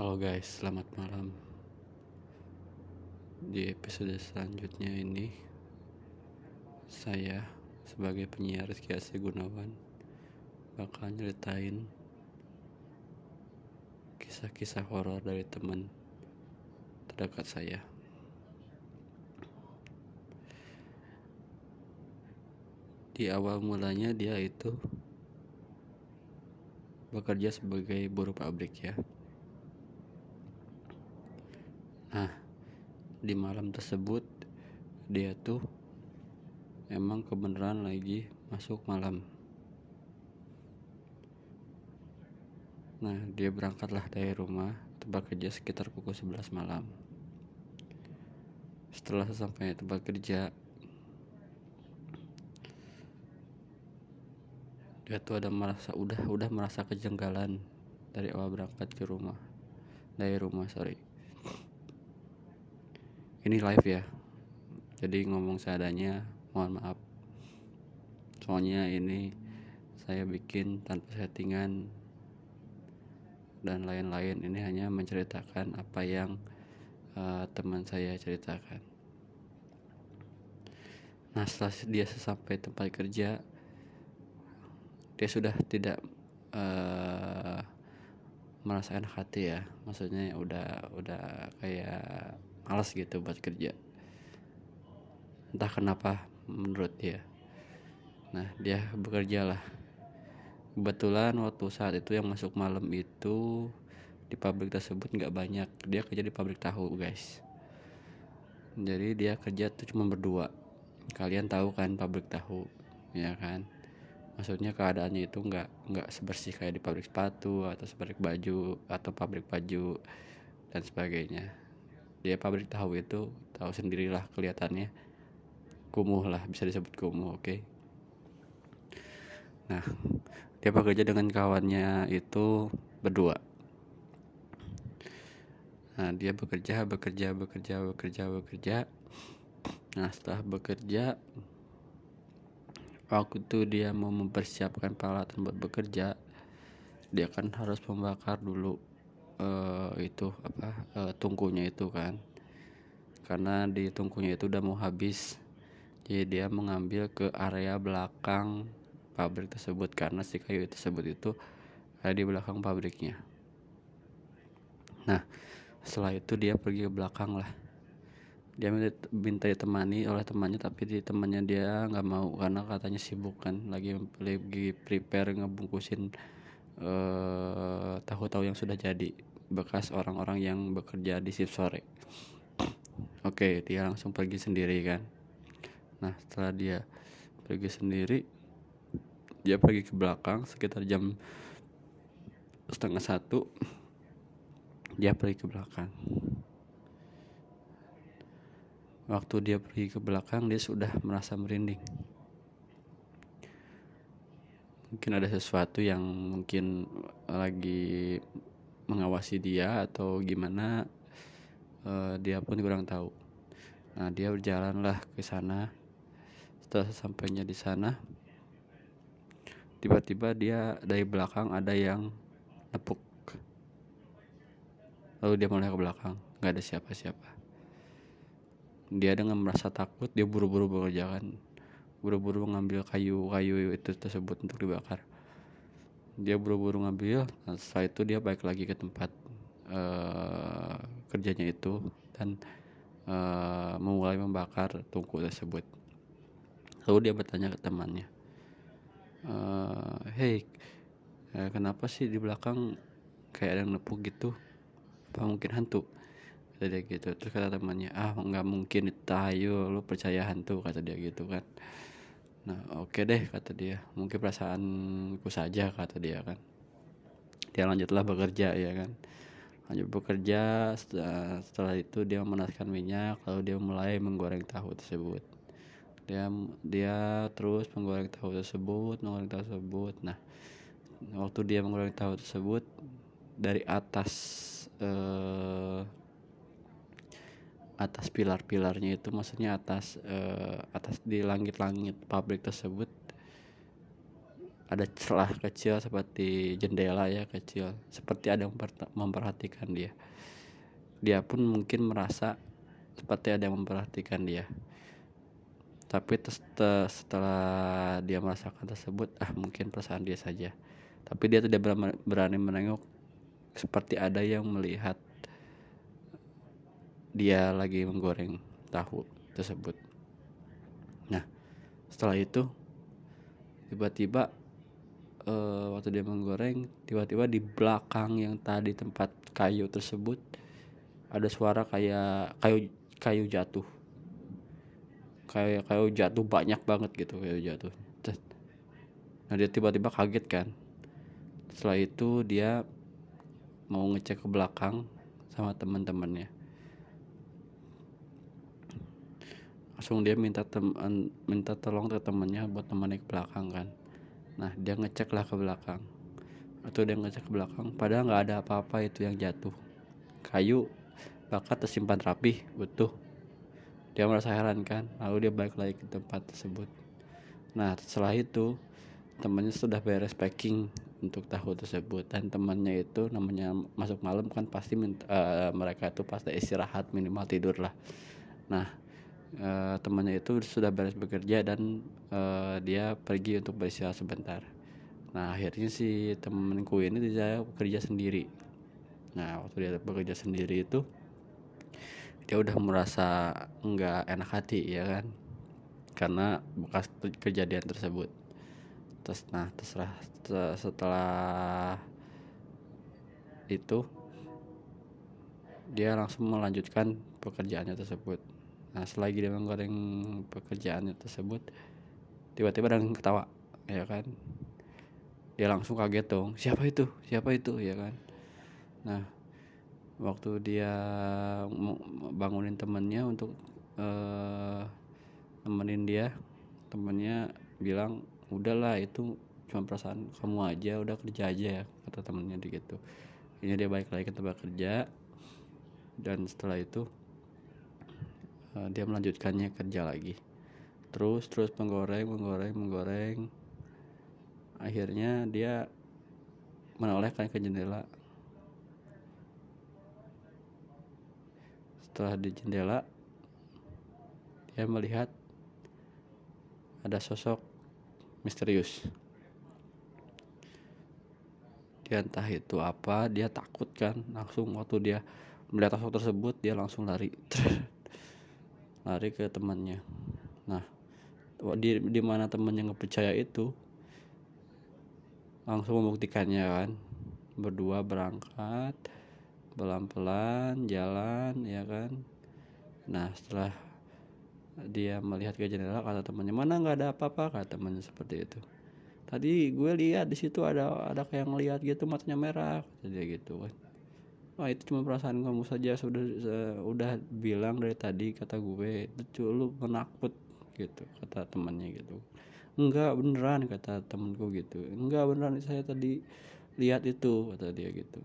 Halo guys, selamat malam. Di episode selanjutnya ini, saya sebagai penyiar Asri Gunawan bakal nyeritain kisah-kisah horor dari teman terdekat saya. Di awal mulanya dia itu bekerja sebagai buruh pabrik ya. Nah, di malam tersebut dia tuh emang kebenaran lagi masuk malam. Nah, dia berangkatlah dari rumah tempat kerja sekitar pukul 11 malam. Setelah sampai tempat kerja, dia tuh ada merasa udah udah merasa kejanggalan dari awal berangkat ke rumah dari rumah sorry ini live ya. Jadi ngomong seadanya mohon maaf. Soalnya ini saya bikin tanpa settingan dan lain-lain. Ini hanya menceritakan apa yang uh, teman saya ceritakan. Nah setelah dia sampai tempat kerja dia sudah tidak uh, merasa enak hati ya. Maksudnya udah udah kayak malas gitu buat kerja. Entah kenapa menurut dia. Nah dia bekerja lah kebetulan waktu saat itu yang masuk malam itu di pabrik tersebut nggak banyak. Dia kerja di pabrik tahu guys. Jadi dia kerja tuh cuma berdua. Kalian tahu kan pabrik tahu ya kan? Maksudnya keadaannya itu nggak nggak sebersih kayak di pabrik sepatu atau pabrik baju atau pabrik baju dan sebagainya dia pabrik tahu itu tahu sendirilah kelihatannya. Kumuh lah bisa disebut kumuh oke? Okay? nah dia bekerja dengan kawannya itu berdua. Nah dia bekerja bekerja bekerja bekerja bekerja. Nah setelah bekerja waktu dia mau mempersiapkan peralatan buat bekerja dia kan harus membakar dulu uh, itu apa uh, tungkunya itu kan. Karena di tungkunya itu udah mau habis. Jadi dia mengambil ke area belakang pabrik tersebut. Karena si kayu tersebut itu ada di belakang pabriknya. Nah setelah itu dia pergi ke belakang lah. Dia minta ditemani oleh temannya tapi di temannya dia nggak mau. Karena katanya sibuk kan lagi lagi prepare ngebungkusin uh, tahu-tahu yang sudah jadi bekas orang-orang yang bekerja di shift sore. Oke dia langsung pergi sendiri kan? Nah setelah dia pergi sendiri dia pergi ke belakang sekitar jam setengah satu dia pergi ke belakang. Waktu dia pergi ke belakang dia sudah merasa merinding mungkin ada sesuatu yang mungkin lagi mengawasi dia atau gimana uh, dia pun kurang tahu. Nah dia berjalanlah ke sana. Setelah sampainya di sana tiba-tiba dia dari belakang ada yang nepuk. Lalu dia mulai ke belakang nggak ada siapa-siapa. Dia dengan merasa takut dia buru-buru bekerjakan buru-buru mengambil kayu-kayu itu tersebut untuk dibakar. Dia buru-buru ngambil nah setelah itu dia balik lagi ke tempat uh, kerjanya itu dan uh, memulai membakar tungku tersebut. Lalu dia bertanya ke temannya uh, hey kenapa sih di belakang kayak ada yang nepuk gitu? Apa mungkin hantu? Kata dia gitu. Terus kata temannya ah nggak mungkin tayo lu percaya hantu kata dia gitu kan nah oke okay deh kata dia. Mungkin perasaanku saja kata dia kan. Dia lanjutlah bekerja ya kan. Lanjut bekerja setelah, itu dia memanaskan minyak lalu dia mulai menggoreng tahu tersebut. Dia dia terus menggoreng tahu tersebut menggoreng tahu tersebut. Nah waktu dia menggoreng tahu tersebut dari atas eh, atas pilar-pilarnya itu maksudnya atas uh, atas di langit-langit pabrik tersebut ada celah kecil seperti jendela ya kecil. Seperti ada memperhatikan dia. Dia pun mungkin merasa seperti ada yang memperhatikan dia. Tapi setelah dia merasakan tersebut ah mungkin perasaan dia saja. Tapi dia tidak berani menengok seperti ada yang melihat dia lagi menggoreng tahu tersebut. Nah setelah itu tiba-tiba uh, waktu dia menggoreng tiba-tiba di belakang yang tadi tempat kayu tersebut ada suara kayak kayu kayu jatuh. Kayak kayu jatuh banyak banget gitu kayu jatuh. Nah dia tiba-tiba kaget kan. Setelah itu dia mau ngecek ke belakang sama teman-temannya langsung dia minta teman minta tolong ke temannya buat temannya ke belakang kan. Nah dia ngecek lah ke belakang. Atau dia ngecek ke belakang padahal nggak ada apa-apa itu yang jatuh. Kayu bakat tersimpan rapi utuh. Dia merasa heran kan lalu dia balik lagi ke tempat tersebut. Nah setelah itu temannya sudah beres packing untuk tahu tersebut. Dan temannya itu namanya masuk malam kan pasti minta, uh, mereka itu pasti istirahat minimal tidur lah nah uh, temannya itu sudah beres bekerja dan uh, dia pergi untuk beristirahat sebentar. Nah akhirnya si temanku ini dia bekerja sendiri. Nah waktu dia bekerja sendiri itu dia udah merasa nggak enak hati ya kan? Karena bekas kejadian tersebut. Terus nah terserah setelah itu dia langsung melanjutkan pekerjaannya tersebut nah selagi dia menggoreng pekerjaannya tersebut tiba-tiba ada yang ketawa ya kan? Dia langsung kaget dong siapa itu? Siapa itu? Ya kan? Nah waktu dia bangunin temennya untuk uh, nemenin dia temennya bilang udahlah itu cuma perasaan kamu aja udah kerja aja ya kata temennya gitu ini dia balik lagi ke tempat kerja dan setelah itu uh, dia melanjutkannya kerja lagi. Terus terus menggoreng menggoreng menggoreng. Akhirnya dia menoleh ke jendela. Setelah di jendela dia melihat ada sosok misterius. Dia entah itu apa dia takut kan langsung waktu dia melihat sosok tersebut dia langsung lari lari ke temannya. Nah di di mana temannya nggak percaya itu langsung membuktikannya kan. Berdua berangkat pelan-pelan jalan ya kan. Nah setelah dia melihat ke jendela kata temannya mana nggak ada apa-apa? kata temannya seperti itu. Tadi gue lihat di situ ada ada kayak ngelihat gitu matanya merah jadi gitu kan wah itu cuma perasaan kamu saja sudah udah bilang dari tadi kata gue itu lu menakut gitu kata temannya gitu. Enggak beneran kata temanku gitu. Enggak beneran saya tadi lihat itu kata dia gitu.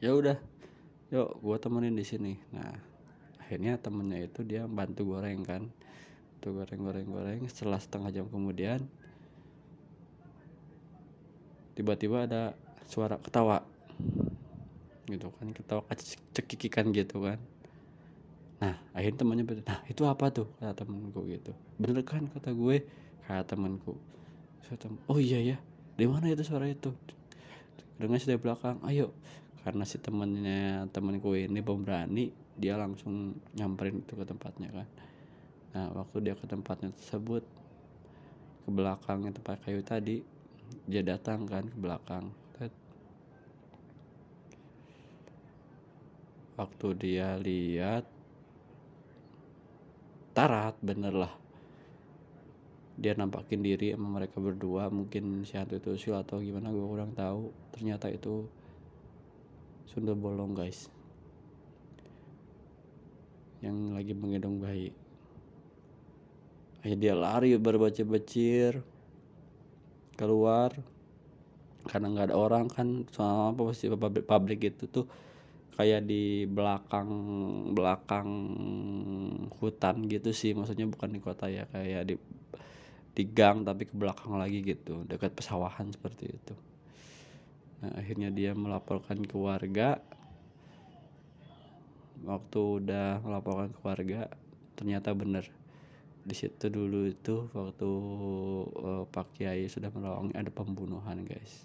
Ya udah yuk gua temenin di sini. Nah akhirnya temennya itu dia bantu goreng kan. Tuh goreng goreng goreng. Setelah setengah jam kemudian tiba-tiba ada suara ketawa gitu kan ketawa cekikikan gitu kan. Nah akhirnya temannya bertanya nah itu apa tuh? kata temanku gitu. Bener kan? kata gue kata temanku. Oh iya ya di mana itu suara itu? Dengar dari belakang ayo. Karena si temennya temenku ini pemberani dia langsung nyamperin itu ke tempatnya kan. Nah waktu dia ke tempatnya tersebut ke belakang tempat kayu tadi dia datang kan ke belakang waktu dia lihat tarat bener lah. Dia nampakin diri sama mereka berdua mungkin si hantu itu sil atau gimana gue kurang tahu. Ternyata itu Sunda bolong guys. Yang lagi menggendong bayi. Akhirnya dia lari berbaca-bacir keluar. Karena nggak ada orang kan sama apa pasti pabrik pabrik itu tuh kayak di belakang belakang hutan gitu sih. Maksudnya bukan di kota ya kayak di di gang tapi ke belakang lagi gitu dekat pesawahan seperti itu. Nah akhirnya dia melaporkan ke warga. Waktu udah melaporkan ke warga ternyata benar di situ dulu itu waktu uh, Pak Kiai sudah menolong ada pembunuhan guys